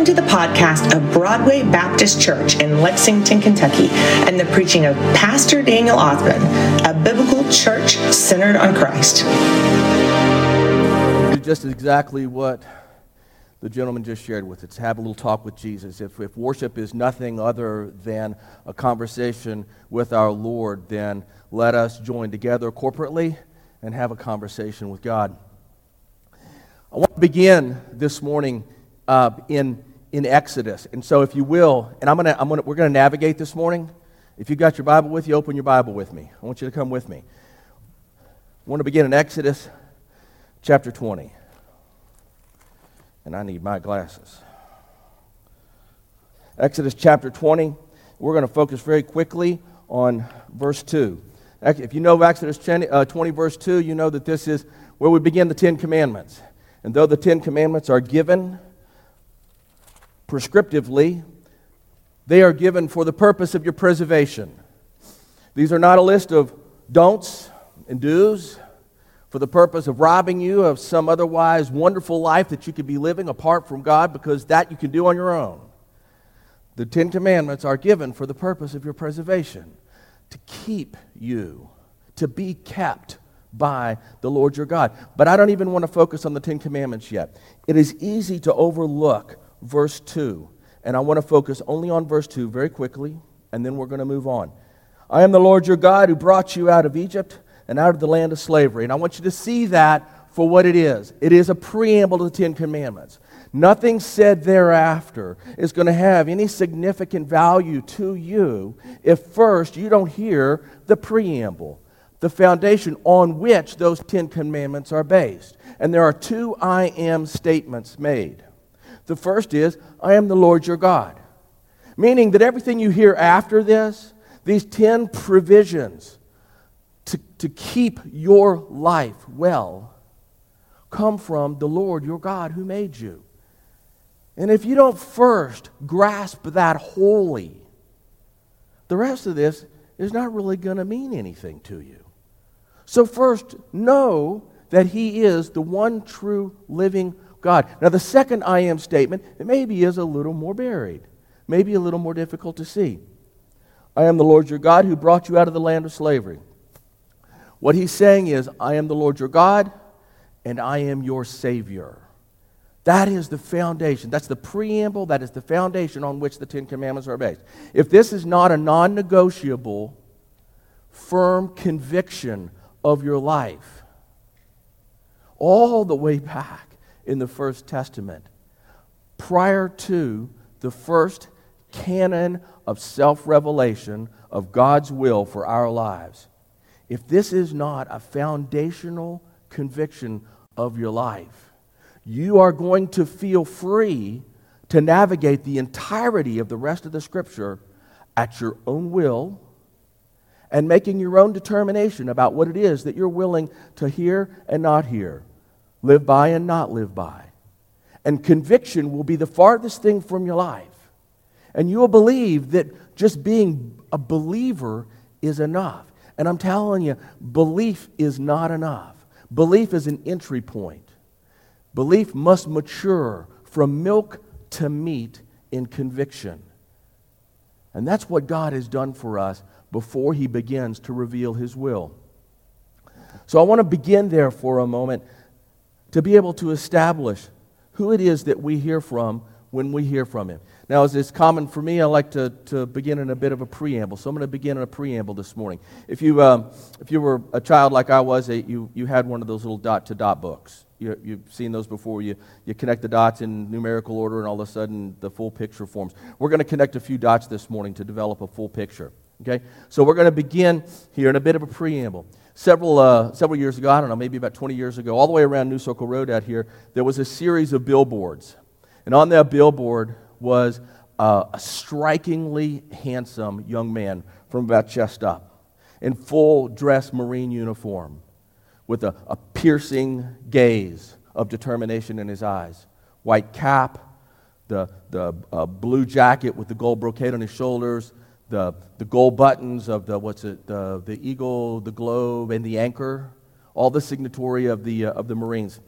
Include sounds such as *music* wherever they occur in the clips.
Welcome to the podcast of Broadway Baptist Church in Lexington, Kentucky, and the preaching of Pastor Daniel Othman, a biblical church centered on Christ. Just exactly what the gentleman just shared with us. Have a little talk with Jesus. If, if worship is nothing other than a conversation with our Lord, then let us join together corporately and have a conversation with God. I want to begin this morning uh, in, in Exodus. And so, if you will, and I'm gonna, I'm gonna, we're going to navigate this morning. If you've got your Bible with you, open your Bible with me. I want you to come with me. I want to begin in Exodus chapter 20. And I need my glasses. Exodus chapter 20. We're going to focus very quickly on verse 2. If you know Exodus 20, uh, 20, verse 2, you know that this is where we begin the Ten Commandments. And though the Ten Commandments are given prescriptively, they are given for the purpose of your preservation. These are not a list of don'ts and do's for the purpose of robbing you of some otherwise wonderful life that you could be living apart from God because that you can do on your own. The Ten Commandments are given for the purpose of your preservation, to keep you, to be kept by the Lord your God. But I don't even want to focus on the Ten Commandments yet. It is easy to overlook verse 2. And I want to focus only on verse 2 very quickly, and then we're going to move on. I am the Lord your God who brought you out of Egypt and out of the land of slavery. And I want you to see that for what it is it is a preamble to the Ten Commandments. Nothing said thereafter is going to have any significant value to you if first you don't hear the preamble, the foundation on which those Ten Commandments are based. And there are two I am statements made. The first is, I am the Lord your God. Meaning that everything you hear after this, these 10 provisions to, to keep your life well, come from the Lord your God who made you. And if you don't first grasp that wholly, the rest of this is not really going to mean anything to you. So, first, know that He is the one true living God. Now, the second I am statement, maybe is a little more buried, maybe a little more difficult to see. I am the Lord your God who brought you out of the land of slavery. What he's saying is, I am the Lord your God, and I am your Savior. That is the foundation. That's the preamble. That is the foundation on which the Ten Commandments are based. If this is not a non negotiable, firm conviction of your life, all the way back in the First Testament, prior to the first canon of self revelation of God's will for our lives. If this is not a foundational conviction of your life, you are going to feel free to navigate the entirety of the rest of the Scripture at your own will and making your own determination about what it is that you're willing to hear and not hear live by and not live by. And conviction will be the farthest thing from your life. And you will believe that just being a believer is enough. And I'm telling you, belief is not enough. Belief is an entry point. Belief must mature from milk to meat in conviction. And that's what God has done for us before He begins to reveal His will. So I want to begin there for a moment to be able to establish who it is that we hear from when we hear from him. Now, as is common for me, I like to, to begin in a bit of a preamble. So I'm going to begin in a preamble this morning. If you, um, if you were a child like I was, you, you had one of those little dot to dot books. You, you've seen those before. You, you connect the dots in numerical order, and all of a sudden the full picture forms. We're going to connect a few dots this morning to develop a full picture. Okay? So we're going to begin here in a bit of a preamble several, uh, several years ago, I don't know, maybe about 20 years ago, all the way around New Circle Road out here, there was a series of billboards. And on that billboard was uh, a strikingly handsome young man from about chest up in full dress Marine uniform with a, a piercing gaze of determination in his eyes. White cap, the, the uh, blue jacket with the gold brocade on his shoulders, the, the gold buttons of the, what's it, the, the eagle, the globe, and the anchor, all the signatory of the, uh, of the Marines.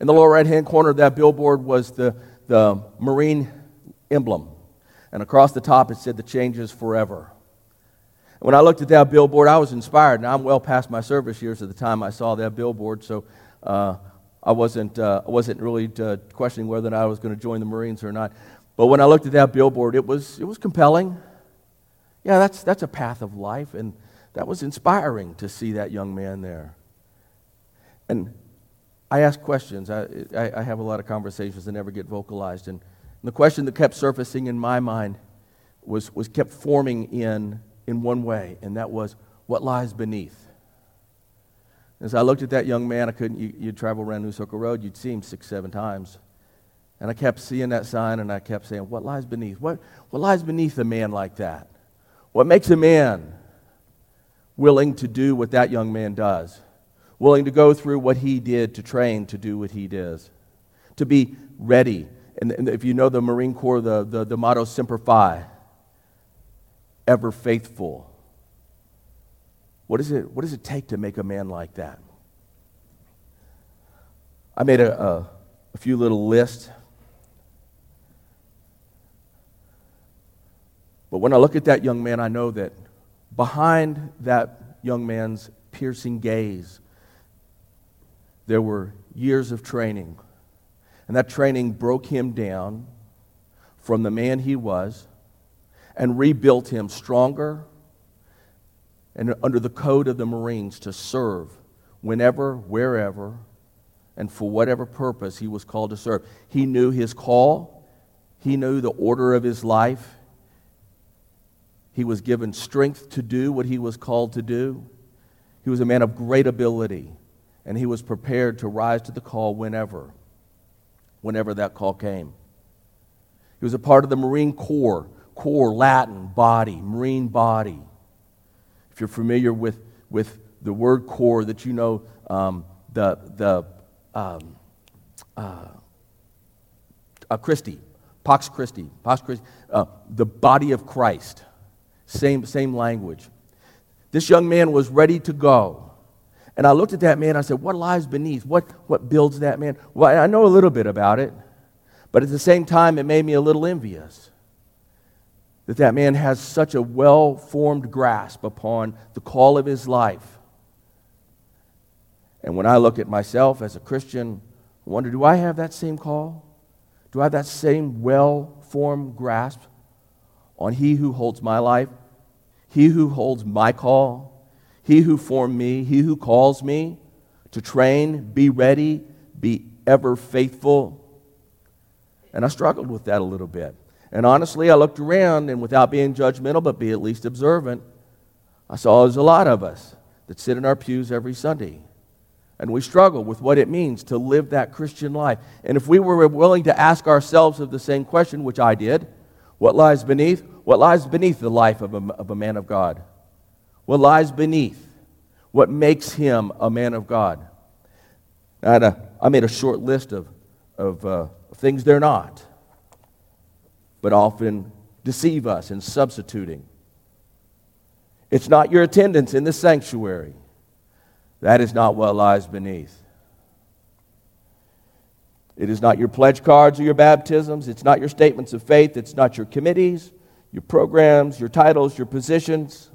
In the lower right hand corner of that billboard was the, the Marine emblem. And across the top, it said, The changes forever. And when I looked at that billboard, I was inspired. Now, I'm well past my service years at the time I saw that billboard, so uh, I, wasn't, uh, I wasn't really uh, questioning whether or not I was going to join the Marines or not. But when I looked at that billboard, it was, it was compelling. Yeah, that's, that's a path of life, and that was inspiring to see that young man there. And I ask questions. I, I, I have a lot of conversations that never get vocalized. And the question that kept surfacing in my mind was, was kept forming in, in one way, and that was what lies beneath. As I looked at that young man, I couldn't, you, would travel around New Circle Road, you'd see him six, seven times. And I kept seeing that sign, and I kept saying, What lies beneath? What, what lies beneath a man like that? What makes a man willing to do what that young man does? willing to go through what he did to train to do what he does, to be ready. And, and if you know the Marine Corps, the, the, the motto Semper Fi, ever faithful. What, is it, what does it take to make a man like that? I made a, a, a few little lists. But when I look at that young man, I know that behind that young man's piercing gaze there were years of training. And that training broke him down from the man he was and rebuilt him stronger and under the code of the Marines to serve whenever, wherever, and for whatever purpose he was called to serve. He knew his call, he knew the order of his life. He was given strength to do what he was called to do. He was a man of great ability and he was prepared to rise to the call whenever, whenever that call came. He was a part of the Marine Corps, Corps, Latin, body, Marine body. If you're familiar with, with the word Corps, that you know um, the, the um, uh, uh, Christi, Pax Christi, Pax Christi uh, the body of Christ. Same, same language. This young man was ready to go. And I looked at that man, I said, What lies beneath? What, what builds that man? Well, I know a little bit about it, but at the same time, it made me a little envious that that man has such a well formed grasp upon the call of his life. And when I look at myself as a Christian, I wonder do I have that same call? Do I have that same well formed grasp on He who holds my life, He who holds my call? He who formed me, he who calls me to train, be ready, be ever faithful. And I struggled with that a little bit. And honestly, I looked around, and without being judgmental, but be at least observant, I saw there's a lot of us that sit in our pews every Sunday. And we struggle with what it means to live that Christian life. And if we were willing to ask ourselves of the same question, which I did, what lies beneath? What lies beneath the life of a, of a man of God? what lies beneath, what makes him a man of God. I, a, I made a short list of, of uh, things they're not, but often deceive us in substituting. It's not your attendance in the sanctuary. That is not what lies beneath. It is not your pledge cards or your baptisms. It's not your statements of faith. It's not your committees, your programs, your titles, your positions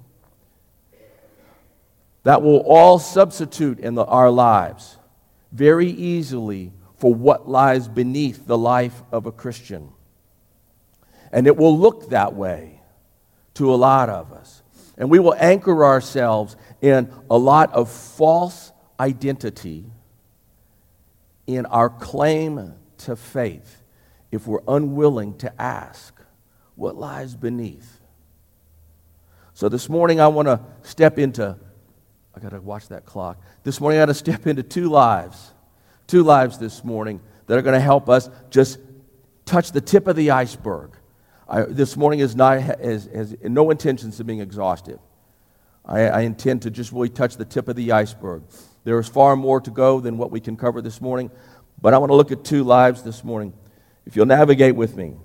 that will all substitute in the, our lives very easily for what lies beneath the life of a Christian. And it will look that way to a lot of us. And we will anchor ourselves in a lot of false identity in our claim to faith if we're unwilling to ask what lies beneath. So this morning, I want to step into I got to watch that clock. This morning, I got to step into two lives, two lives this morning that are going to help us just touch the tip of the iceberg. I, this morning is not has, has no intentions of being exhaustive. I, I intend to just really touch the tip of the iceberg. There is far more to go than what we can cover this morning, but I want to look at two lives this morning. If you'll navigate with me,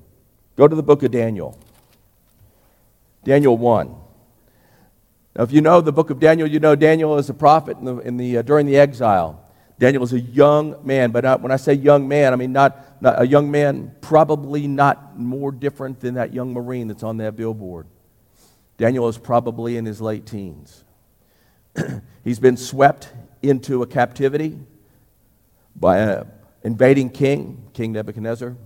go to the book of Daniel. Daniel 1. Now, if you know the book of Daniel, you know Daniel is a prophet in the, in the, uh, during the exile. Daniel was a young man, but not, when I say young man, I mean not, not a young man, probably not more different than that young Marine that's on that billboard. Daniel is probably in his late teens. *clears throat* He's been swept into a captivity by an invading king, King Nebuchadnezzar.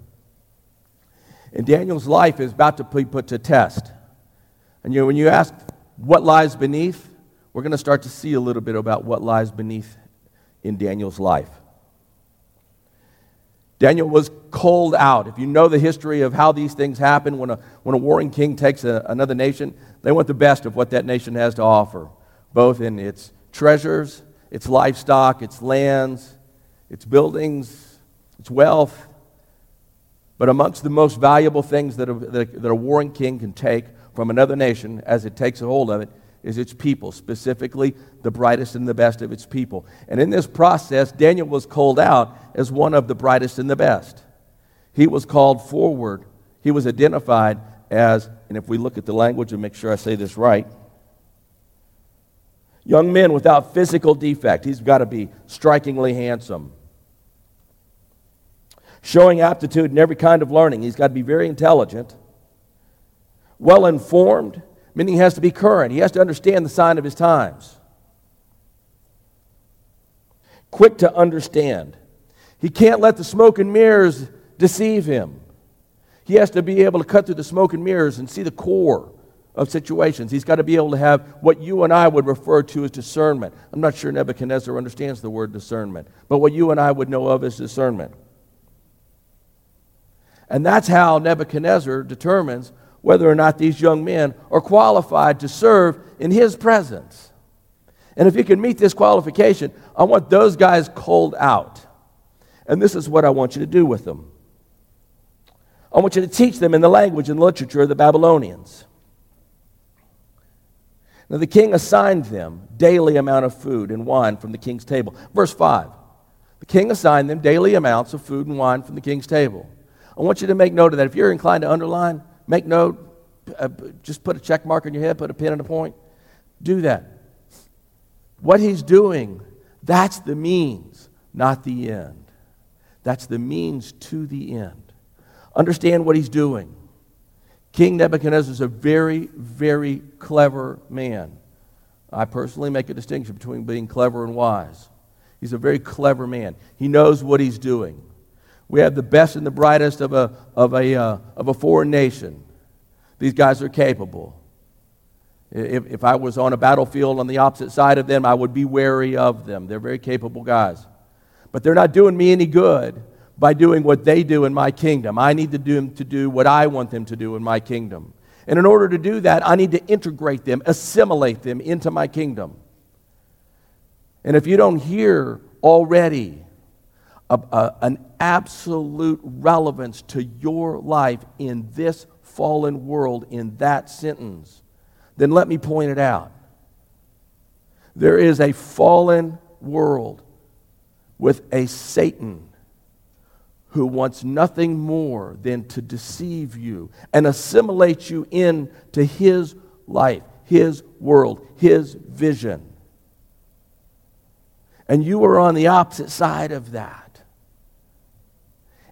And Daniel's life is about to be put to test. And you know, when you ask what lies beneath, we're going to start to see a little bit about what lies beneath in Daniel's life. Daniel was called out. If you know the history of how these things happen, when a, when a warring king takes a, another nation, they want the best of what that nation has to offer, both in its treasures, its livestock, its lands, its buildings, its wealth. But amongst the most valuable things that a, that a warring king can take from another nation as it takes a hold of it is its people, specifically the brightest and the best of its people. And in this process, Daniel was called out as one of the brightest and the best. He was called forward. He was identified as, and if we look at the language and make sure I say this right, young men without physical defect. He's got to be strikingly handsome. Showing aptitude in every kind of learning. He's got to be very intelligent, well informed, meaning he has to be current. He has to understand the sign of his times. Quick to understand. He can't let the smoke and mirrors deceive him. He has to be able to cut through the smoke and mirrors and see the core of situations. He's got to be able to have what you and I would refer to as discernment. I'm not sure Nebuchadnezzar understands the word discernment, but what you and I would know of as discernment. And that's how Nebuchadnezzar determines whether or not these young men are qualified to serve in his presence. And if you can meet this qualification, I want those guys called out. And this is what I want you to do with them. I want you to teach them in the language and literature of the Babylonians. Now the king assigned them daily amount of food and wine from the king's table. Verse 5. The king assigned them daily amounts of food and wine from the king's table. I want you to make note of that. If you're inclined to underline, make note, uh, just put a check mark in your head, put a pin in a point. Do that. What he's doing, that's the means, not the end. That's the means to the end. Understand what he's doing. King Nebuchadnezzar is a very, very clever man. I personally make a distinction between being clever and wise. He's a very clever man. He knows what he's doing. We have the best and the brightest of a, of a, uh, of a foreign nation. These guys are capable. If, if I was on a battlefield on the opposite side of them, I would be wary of them. They're very capable guys. But they're not doing me any good by doing what they do in my kingdom. I need to do them to do what I want them to do in my kingdom. And in order to do that, I need to integrate them, assimilate them into my kingdom. And if you don't hear already a, a, uh, an absolute relevance to your life in this fallen world in that sentence, then let me point it out. There is a fallen world with a Satan who wants nothing more than to deceive you and assimilate you into his life, his world, his vision. And you are on the opposite side of that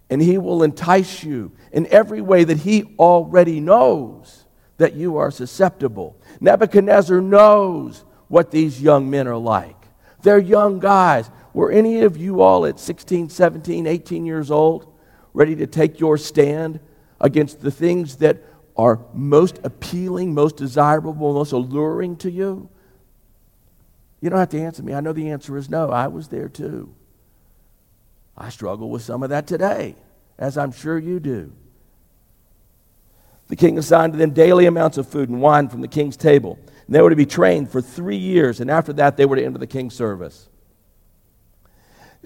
and he will entice you in every way that he already knows that you are susceptible. Nebuchadnezzar knows what these young men are like. They're young guys. Were any of you all at 16, 17, 18 years old ready to take your stand against the things that are most appealing, most desirable, most alluring to you? You don't have to answer me. I know the answer is no. I was there too. I struggle with some of that today, as I'm sure you do. The king assigned to them daily amounts of food and wine from the king's table. And they were to be trained for three years, and after that, they were to enter the king's service.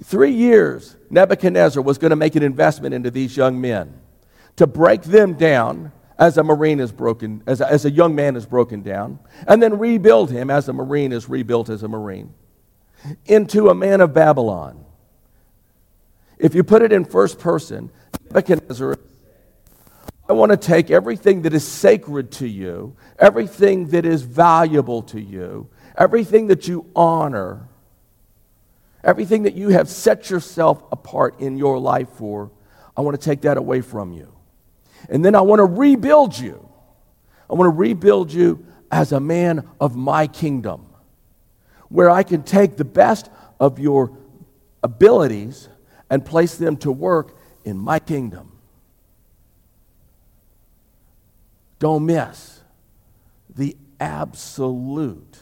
Three years, Nebuchadnezzar was going to make an investment into these young men to break them down as a marine is broken, as a, as a young man is broken down, and then rebuild him as a marine is rebuilt as a marine into a man of Babylon if you put it in first person, Nebuchadnezzar, I want to take everything that is sacred to you, everything that is valuable to you, everything that you honor, everything that you have set yourself apart in your life for, I want to take that away from you. And then I want to rebuild you. I want to rebuild you as a man of my kingdom, where I can take the best of your abilities and place them to work in my kingdom. Don't miss the absolute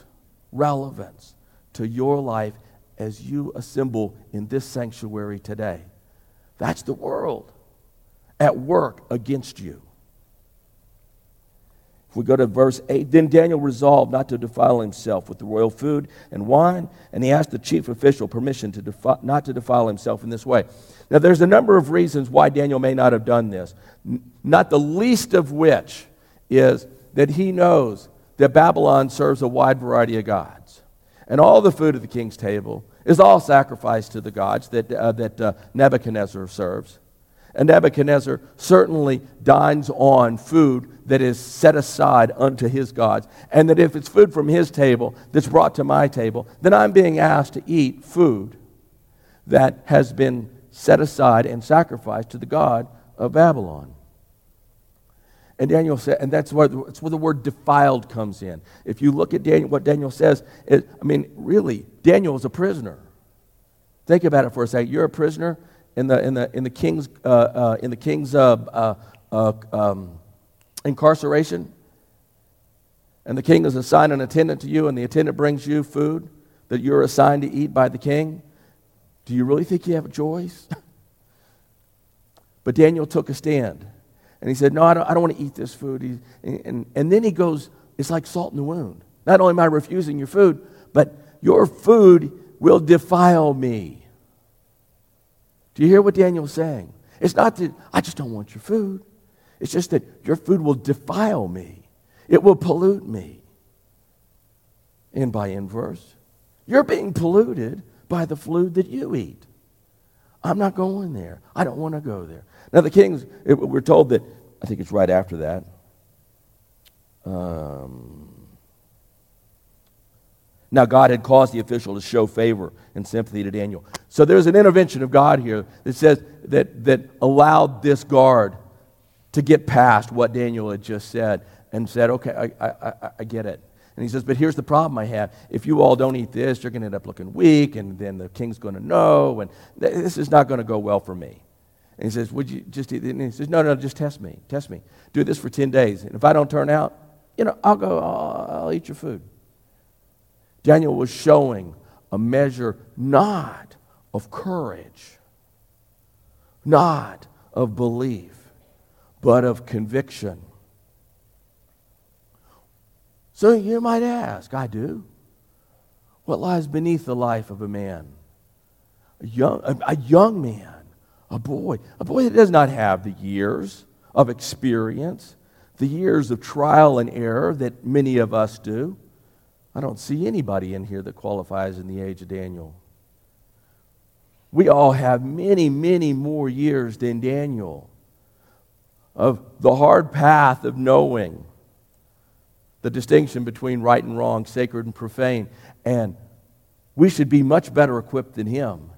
relevance to your life as you assemble in this sanctuary today. That's the world at work against you. We go to verse 8, then Daniel resolved not to defile himself with the royal food and wine, and he asked the chief official permission to defi- not to defile himself in this way. Now, there's a number of reasons why Daniel may not have done this, not the least of which is that he knows that Babylon serves a wide variety of gods. And all the food at the king's table is all sacrificed to the gods that, uh, that uh, Nebuchadnezzar serves. And Nebuchadnezzar certainly dines on food that is set aside unto his gods. And that if it's food from his table that's brought to my table, then I'm being asked to eat food that has been set aside and sacrificed to the God of Babylon. And Daniel said, and that's where, that's where the word defiled comes in. If you look at Daniel, what Daniel says, it, I mean, really, Daniel is a prisoner. Think about it for a second. You're a prisoner in the, in the, in the king's, uh, uh, in the king's uh, uh, uh um, incarceration. And the king has assigned an attendant to you, and the attendant brings you food that you're assigned to eat by the king. Do you really think you have a choice? *laughs* but Daniel took a stand. And he said, No, I don't, I don't want to eat this food. He, and, and then he goes, It's like salt in the wound. Not only am I refusing your food, but your food will defile me. Do you hear what Daniel's saying? It's not that I just don't want your food. It's just that your food will defile me. It will pollute me. And by inverse, you're being polluted by the food that you eat. I'm not going there. I don't want to go there. Now, the kings, it, we're told that, I think it's right after that. Um, now, God had caused the official to show favor and sympathy to Daniel. So there's an intervention of God here that says that, that allowed this guard to get past what Daniel had just said and said, okay, I, I, I get it. And he says, but here's the problem I have. If you all don't eat this, you're going to end up looking weak, and then the king's going to know, and this is not going to go well for me. And he says, Would you just eat? And he says, No, no, just test me. Test me. Do this for 10 days. And if I don't turn out, you know, I'll go, I'll, I'll eat your food. Daniel was showing a measure not of courage, not of belief, but of conviction. So you might ask, I do. What lies beneath the life of a man? A young, a, a young man a boy, a boy that does not have the years of experience, the years of trial and error that many of us do. I don't see anybody in here that qualifies in the age of Daniel. We all have many, many more years than Daniel of the hard path of knowing the distinction between right and wrong, sacred and profane. And we should be much better equipped than him.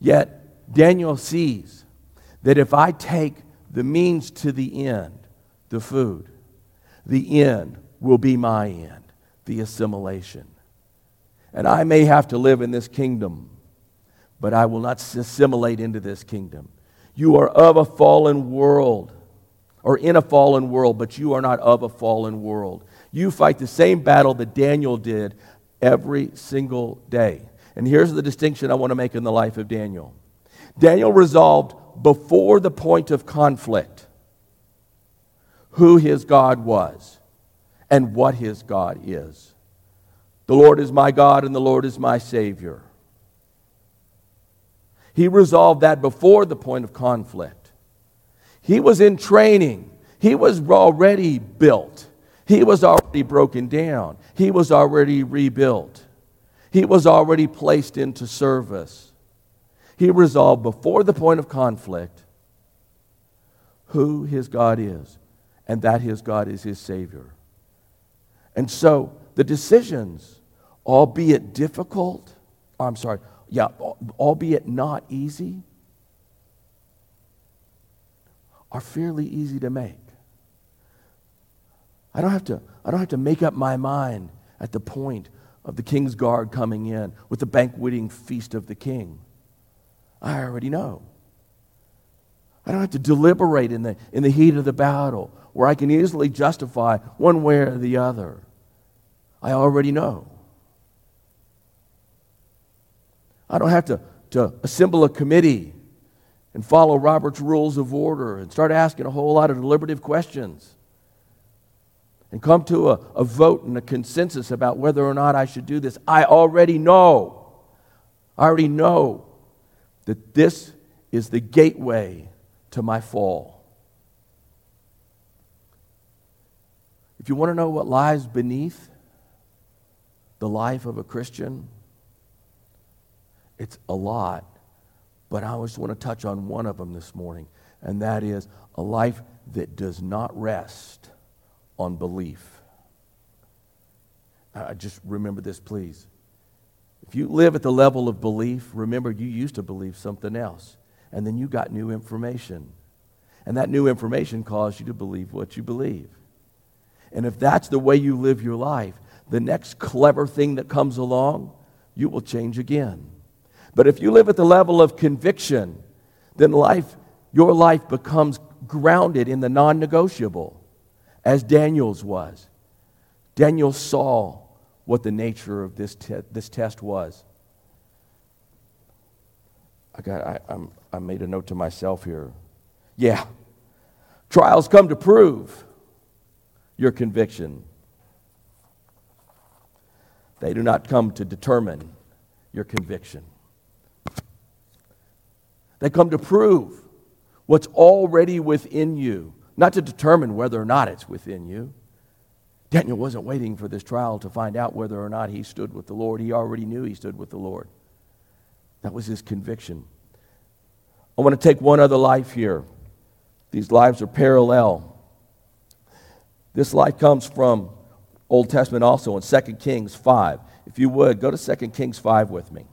Yet, Daniel sees that if I take the means to the end, the food, the end will be my end, the assimilation. And I may have to live in this kingdom, but I will not assimilate into this kingdom. You are of a fallen world, or in a fallen world, but you are not of a fallen world. You fight the same battle that Daniel did every single day. And here's the distinction I want to make in the life of Daniel. Daniel resolved before the point of conflict who his God was and what his God is. The Lord is my God and the Lord is my Savior. He resolved that before the point of conflict. He was in training, he was already built, he was already broken down, he was already rebuilt, he was already placed into service he resolved before the point of conflict who his God is and that his God is his Savior. And so the decisions, albeit difficult, I'm sorry, yeah, albeit not easy, are fairly easy to make. I don't have to, I don't have to make up my mind at the point of the king's guard coming in with the banqueting feast of the king. I already know. I don't have to deliberate in the, in the heat of the battle where I can easily justify one way or the other. I already know. I don't have to, to assemble a committee and follow Robert's rules of order and start asking a whole lot of deliberative questions and come to a, a vote and a consensus about whether or not I should do this. I already know. I already know that this is the gateway to my fall. If you want to know what lies beneath the life of a Christian, it's a lot. But I just want to touch on one of them this morning, and that is a life that does not rest on belief. Uh, just remember this, please. If you live at the level of belief, remember you used to believe something else, and then you got new information. And that new information caused you to believe what you believe. And if that's the way you live your life, the next clever thing that comes along, you will change again. But if you live at the level of conviction, then life, your life becomes grounded in the non negotiable as Daniel's was. Daniel saw what the nature of this, te- this test was. I, got, I, I'm, I made a note to myself here. Yeah, trials come to prove your conviction, they do not come to determine your conviction. They come to prove what's already within you not to determine whether or not it's within you. Daniel wasn't waiting for this trial to find out whether or not he stood with the Lord. He already knew he stood with the Lord. That was his conviction. I want to take one other life here. These lives are parallel. This life comes from Old Testament also in 2 Kings 5. If you would, go to 2 Kings 5 with me.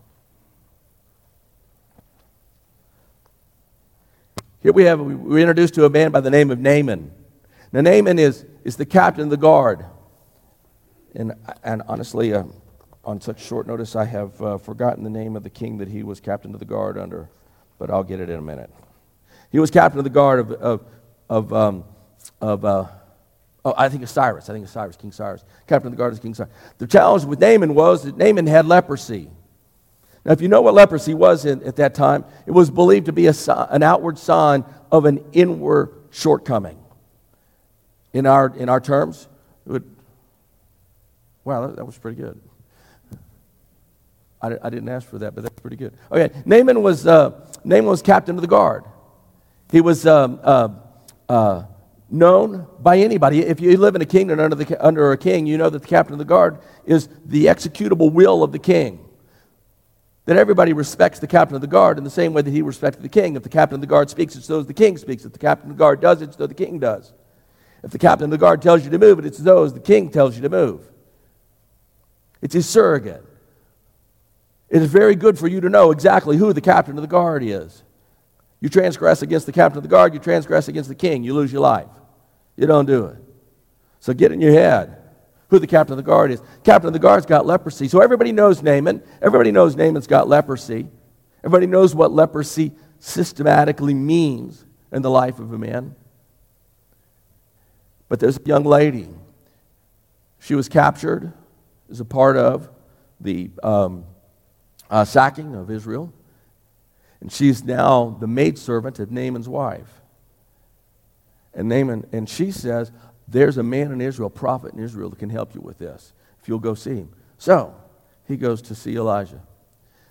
Here we have, we're introduced to a man by the name of Naaman. Now, Naaman is, is the captain of the guard. And, and honestly, uh, on such short notice, I have uh, forgotten the name of the king that he was captain of the guard under, but I'll get it in a minute. He was captain of the guard of, of, of, um, of uh, oh, I think it's Cyrus. I think it's Cyrus, King Cyrus. Captain of the guard is King Cyrus. The challenge with Naaman was that Naaman had leprosy. Now, if you know what leprosy was in, at that time, it was believed to be a, an outward sign of an inward shortcoming. In our, in our terms, it would, wow, that, that was pretty good. I, I, didn't ask for that, but that's pretty good. Okay, Naaman was, uh, Naaman was captain of the guard. He was um, uh, uh, known by anybody. If you live in a kingdom under, the, under a king, you know that the captain of the guard is the executable will of the king that everybody respects the captain of the guard in the same way that he respected the king. If the captain of the guard speaks, it's so as the king speaks. If the captain of the guard does, it's so the king does. If the captain of the guard tells you to move, it's so as the king tells you to move. It's his surrogate. It is very good for you to know exactly who the captain of the guard is. You transgress against the captain of the guard, you transgress against the king, you lose your life. You don't do it. So get in your head who the captain of the guard is. Captain of the guard's got leprosy. So everybody knows Naaman. Everybody knows Naaman's got leprosy. Everybody knows what leprosy systematically means in the life of a man. But there's a young lady. She was captured as a part of the um, uh, sacking of Israel. And she's now the maidservant of Naaman's wife. And Naaman, and she says, there's a man in Israel, prophet in Israel, that can help you with this if you'll go see him. So he goes to see Elijah.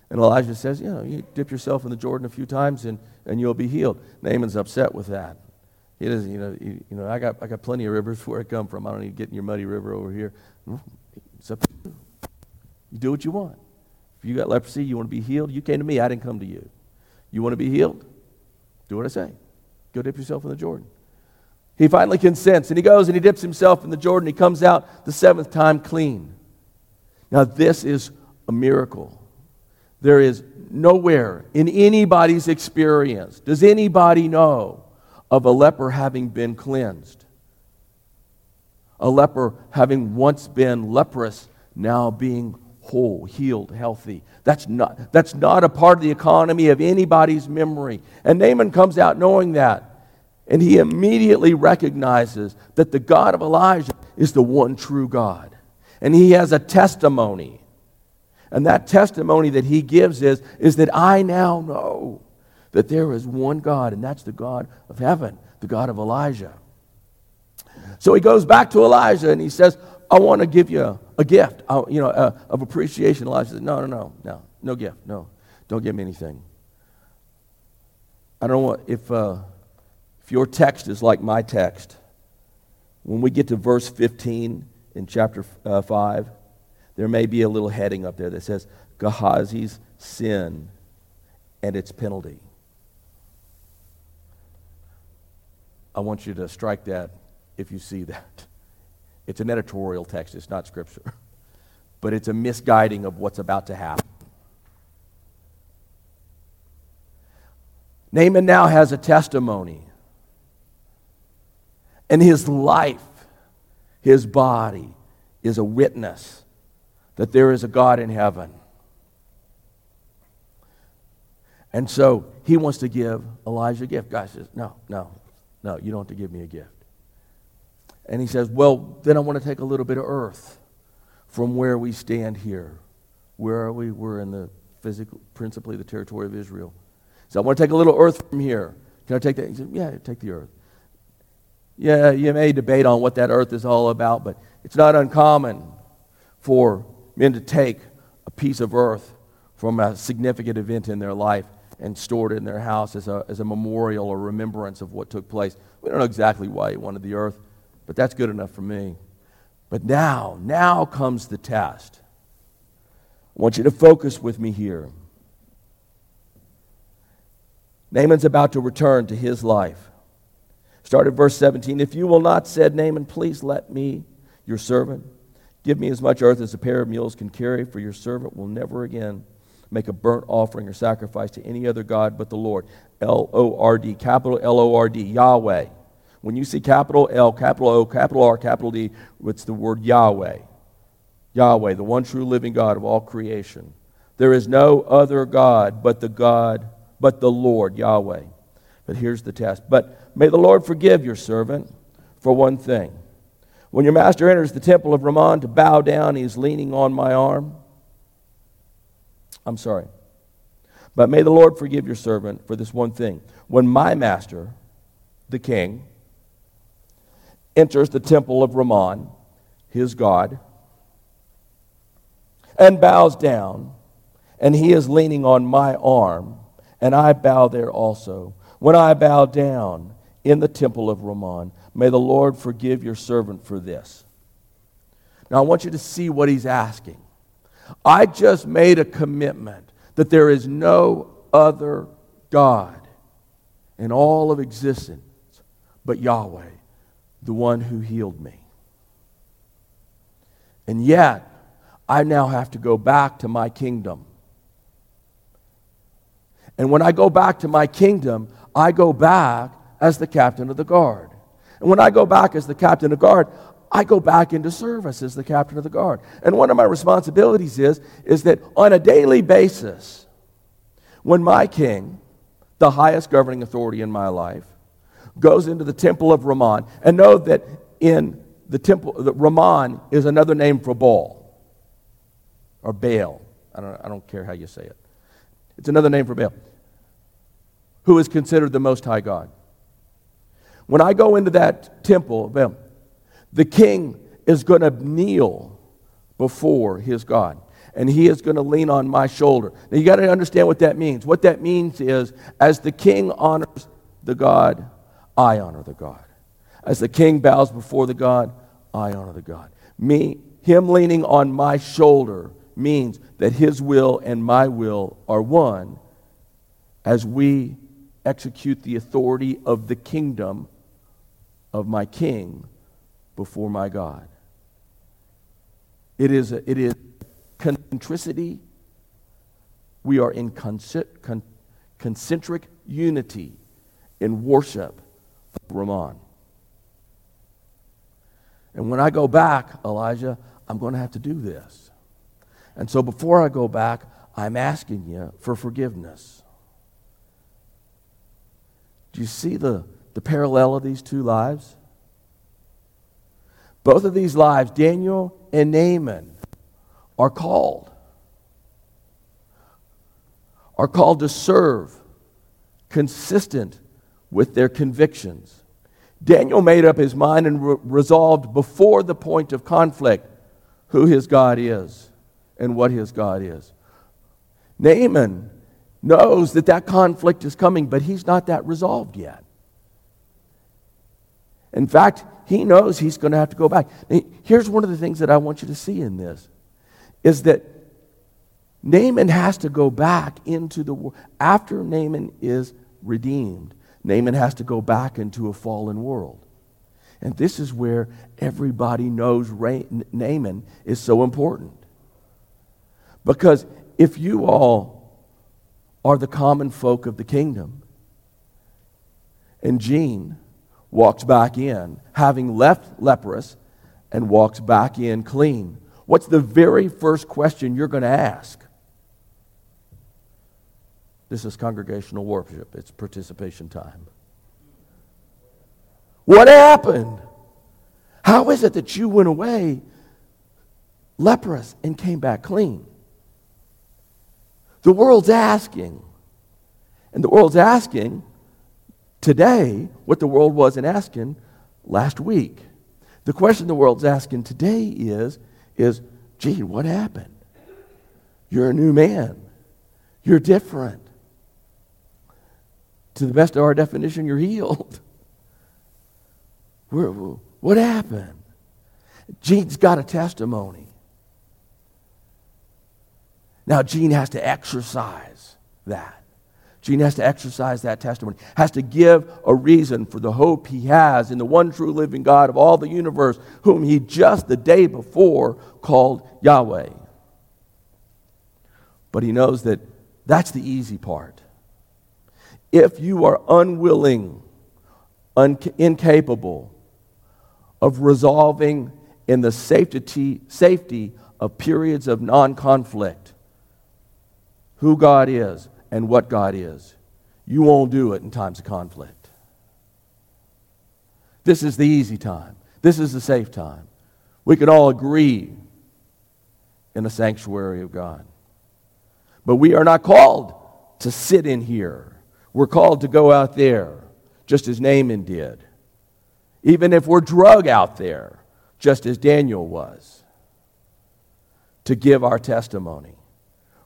And Elijah says, You know, you dip yourself in the Jordan a few times and, and you'll be healed. Naaman's upset with that. He doesn't, you know, you, you know I, got, I got plenty of rivers where I come from. I don't need to get in your muddy river over here. Mm, it's up to you. You do what you want. If you got leprosy, you want to be healed, you came to me. I didn't come to you. You want to be healed? Do what I say. Go dip yourself in the Jordan. He finally consents and he goes and he dips himself in the Jordan. He comes out the seventh time clean. Now, this is a miracle There is nowhere in anybody's experience does anybody know of a leper having been cleansed. A leper having once been leprous, now being whole, healed, healthy. That's not, that's not a part of the economy of anybody's memory. And Naaman comes out knowing that. And he immediately recognizes that the God of Elijah is the one true God. And he has a testimony. And that testimony that he gives is, is that I now know that there is one God, and that's the God of heaven, the God of Elijah. So he goes back to Elijah and he says, I want to give you a gift, uh, you know, uh, of appreciation. Elijah says, No, no, no, no, no gift, no, don't give me anything. I don't know if, uh, if your text is like my text. When we get to verse 15 in chapter uh, 5, there may be a little heading up there that says Gehazi's sin and its penalty. I want you to strike that if you see that. It's an editorial text, it's not scripture. *laughs* But it's a misguiding of what's about to happen. Naaman now has a testimony. And his life, his body, is a witness that there is a God in heaven. And so he wants to give Elijah a gift. God says, No, no, no, you don't have to give me a gift. And he says, Well, then I want to take a little bit of earth from where we stand here. Where are we? We're in the physical, principally the territory of Israel. So I want to take a little earth from here. Can I take that? He said, Yeah, take the earth. Yeah, you may debate on what that earth is all about, but it's not uncommon for men to take a piece of earth from a significant event in their life and store it in their house as a, as a memorial or remembrance of what took place. We don't know exactly why he wanted the earth, but that's good enough for me. But now, now comes the test. I want you to focus with me here. Naaman's about to return to his life. Start at verse 17. If you will not, said Naaman, please let me, your servant, give me as much earth as a pair of mules can carry, for your servant will never again make a burnt offering or sacrifice to any other God but the Lord. L O R D, capital L O R D, Yahweh. When you see capital L, capital O, capital R, capital D, it's the word Yahweh. Yahweh, the one true living God of all creation. There is no other God but the God, but the Lord, Yahweh. But here's the test. But may the Lord forgive your servant for one thing. When your master enters the temple of Ramon to bow down, he is leaning on my arm. I'm sorry. But may the Lord forgive your servant for this one thing. When my master, the king, enters the temple of Ramon, his God, and bows down, and he is leaning on my arm, and I bow there also. When I bow down in the temple of Ramon. may the Lord forgive your servant for this. Now, I want you to see what he's asking. I just made a commitment that there is no other God in all of existence but Yahweh the one who healed me. And yet, I now have to go back to my kingdom. And when I go back to my kingdom, I go back as the captain of the guard. And when I go back as the captain of the guard, I go back into service as the captain of the guard. And one of my responsibilities is, is that on a daily basis, when my king, the highest governing authority in my life, goes into the temple of Ramon, And know that in the temple, that Rimmon is another name for Baal or Baal. I don't, I don't care how you say it. It's another name for Baal, who is considered the Most High God. When I go into that temple, Baal, the king is going to kneel before his God and he is going to lean on my shoulder. Now you got to understand what that means. What that means is as the king honors the God I honor the God. As the king bows before the God, I honor the God. Me, him leaning on my shoulder means that his will and my will are one as we execute the authority of the kingdom of my king before my God. It is, a, it is concentricity we are in concentric unity in worship of Ramon. And when I go back, Elijah, I'm going to have to do this. And so before I go back, I'm asking you for forgiveness. Do you see the, the parallel of these two lives? Both of these lives, Daniel and Naaman, are called. Are called to serve consistent with their convictions. Daniel made up his mind and re- resolved before the point of conflict who his God is and what his God is. Naaman knows that that conflict is coming, but he's not that resolved yet. In fact, he knows he's going to have to go back. Here's one of the things that I want you to see in this is that Naaman has to go back into the world. After Naaman is redeemed, Naaman has to go back into a fallen world. And this is where everybody knows Naaman is so important. Because if you all are the common folk of the kingdom, and Gene walks back in, having left leprous, and walks back in clean, what's the very first question you're going to ask? This is congregational worship, it's participation time. What happened? How is it that you went away leprous and came back clean? The world's asking. And the world's asking today what the world wasn't asking last week. The question the world's asking today is, is gee, what happened? You're a new man. You're different. To the best of our definition, you're healed. *laughs* what happened? Gene's got a testimony. Now, Gene has to exercise that. Gene has to exercise that testimony, has to give a reason for the hope he has in the one true living God of all the universe, whom he just the day before called Yahweh. But he knows that that's the easy part. If you are unwilling, un- incapable of resolving in the safety, safety of periods of non conflict, who God is and what God is. You won't do it in times of conflict. This is the easy time. This is the safe time. We can all agree in the sanctuary of God. But we are not called to sit in here. We're called to go out there, just as Naaman did. Even if we're drug out there, just as Daniel was, to give our testimony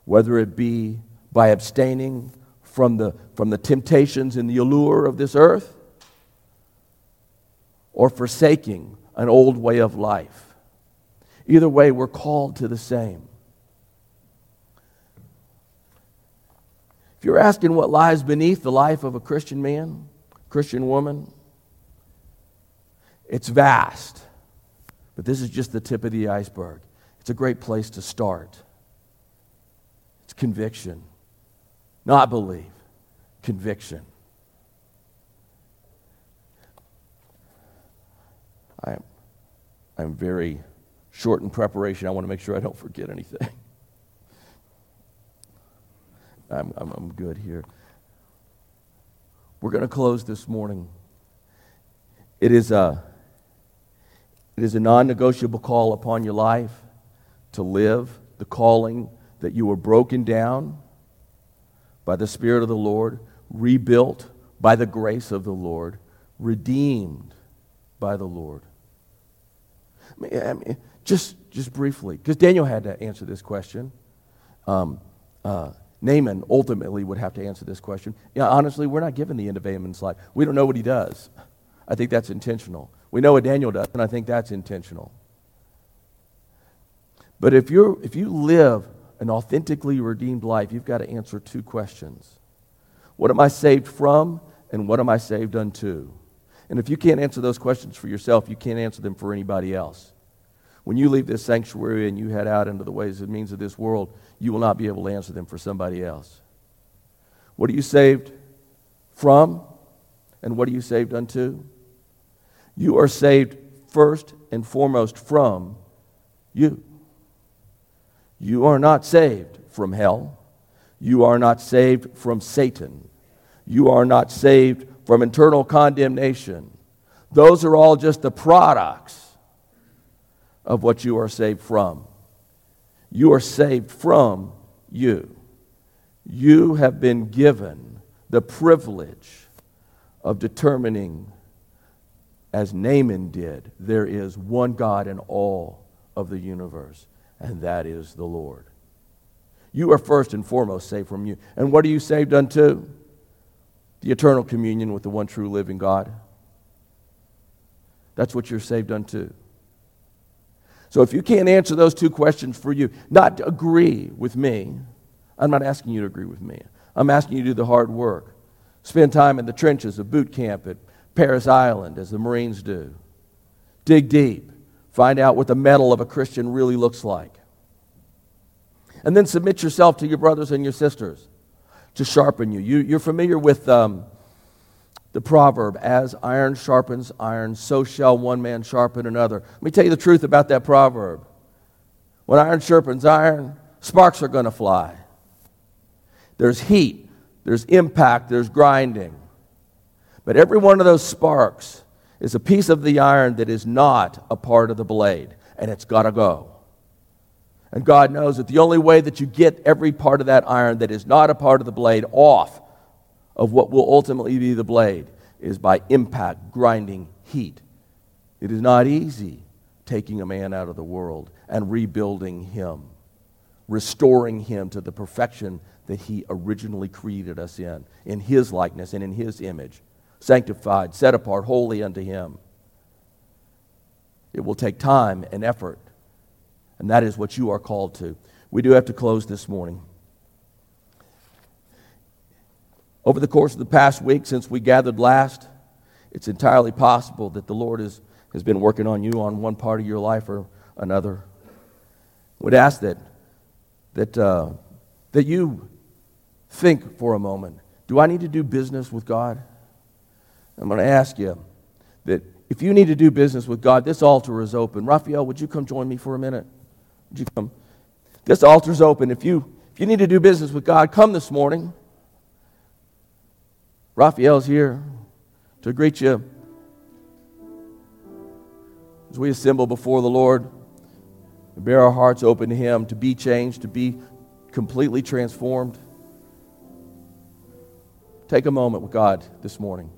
whether it be by abstaining from the, from the temptations and the allure of this earth, or forsaking an old way of life. Either way, we're called to the same. If you're asking what lies beneath the life of a Christian man, Christian woman, it's vast. But this is just the tip of the iceberg. It's a great place to start conviction. Not believe, conviction. I am, I'm very short in preparation. I want to make sure I don't forget anything. *laughs* I'm, I'm, I'm good here. We're going to close this morning. It is a, it is a non negotiable call upon your life to live the calling that you were broken down by the Spirit of the Lord, rebuilt by the grace of the Lord, redeemed by the Lord. I mean, I mean, just, just briefly, because Daniel had to answer this question. Um, uh, Naaman ultimately would have to answer this question. Honestly, we're not given the end of Naaman's life. We don't know what he does. I think that's intentional. We know what Daniel does, and I think that's intentional. But if, you're, if you live an authentically redeemed life, you've got to answer two questions What am I saved from, and what am I saved unto? And if you can't answer those questions for yourself, you can't answer them for anybody else. when you leave this sanctuary and you head out into the ways and means of this world, you will not be able to answer them for somebody else. What are you saved from? And what are you saved unto? You are saved first and foremost from you. You are not saved from hell. You are not saved from Satan. You are not saved from eternal condemnation. Those are all just the products of what you are saved from. You are saved from you. You have been given the privilege of determining, as Naaman did, there is one God in all of the universe, and that is the Lord. You are first and foremost saved from you. And what are you saved unto? The eternal communion with the one true living God. That's what you're saved unto. So if you can't answer those two questions for you, not agree with me, I'm not asking you to agree with me. I'm asking you to do the hard work. Spend time in the trenches of boot camp at Parris Island, as the Marines do. Dig deep. Find out what the mettle of a Christian really looks like. And then submit yourself to your brothers and your sisters to sharpen you. you are familiar with um, the proverb, as iron sharpens iron, so shall one man sharpen another. Let me tell you the truth about that proverb. When iron sharpens iron, sparks are going to fly. There's heat, there's impact, there's grinding. But every one of those sparks is a piece of the iron that is not a part of the blade, and it's got to go. And God knows that the only way that you get every part of that iron that is not a part of the blade off of what will ultimately be the blade is by impact, grinding, heat. It is not easy taking a man out of the world and rebuilding him, restoring him to the perfection that he originally created us in, in his likeness and in his image, sanctified, set apart, holy unto him. It will take time and effort, and that is what you are called to. We do have to close this morning. Over the course of the past week, since we gathered last, it's entirely possible that the Lord is, has been working on you on one part of your life or another. Would ask that, that, uh, that you Think for a moment do I need to do business with God? I'm going to ask you that if you need to do business with God, this altar is open. Raphael, would you come join me for a minute? Would you come? This altar is open. If you, if you need to do business with God, come this morning. Raphael's here to greet you as we assemble before the Lord, bare our hearts open to Him, to be changed, to be completely transformed. Take a moment with God this morning.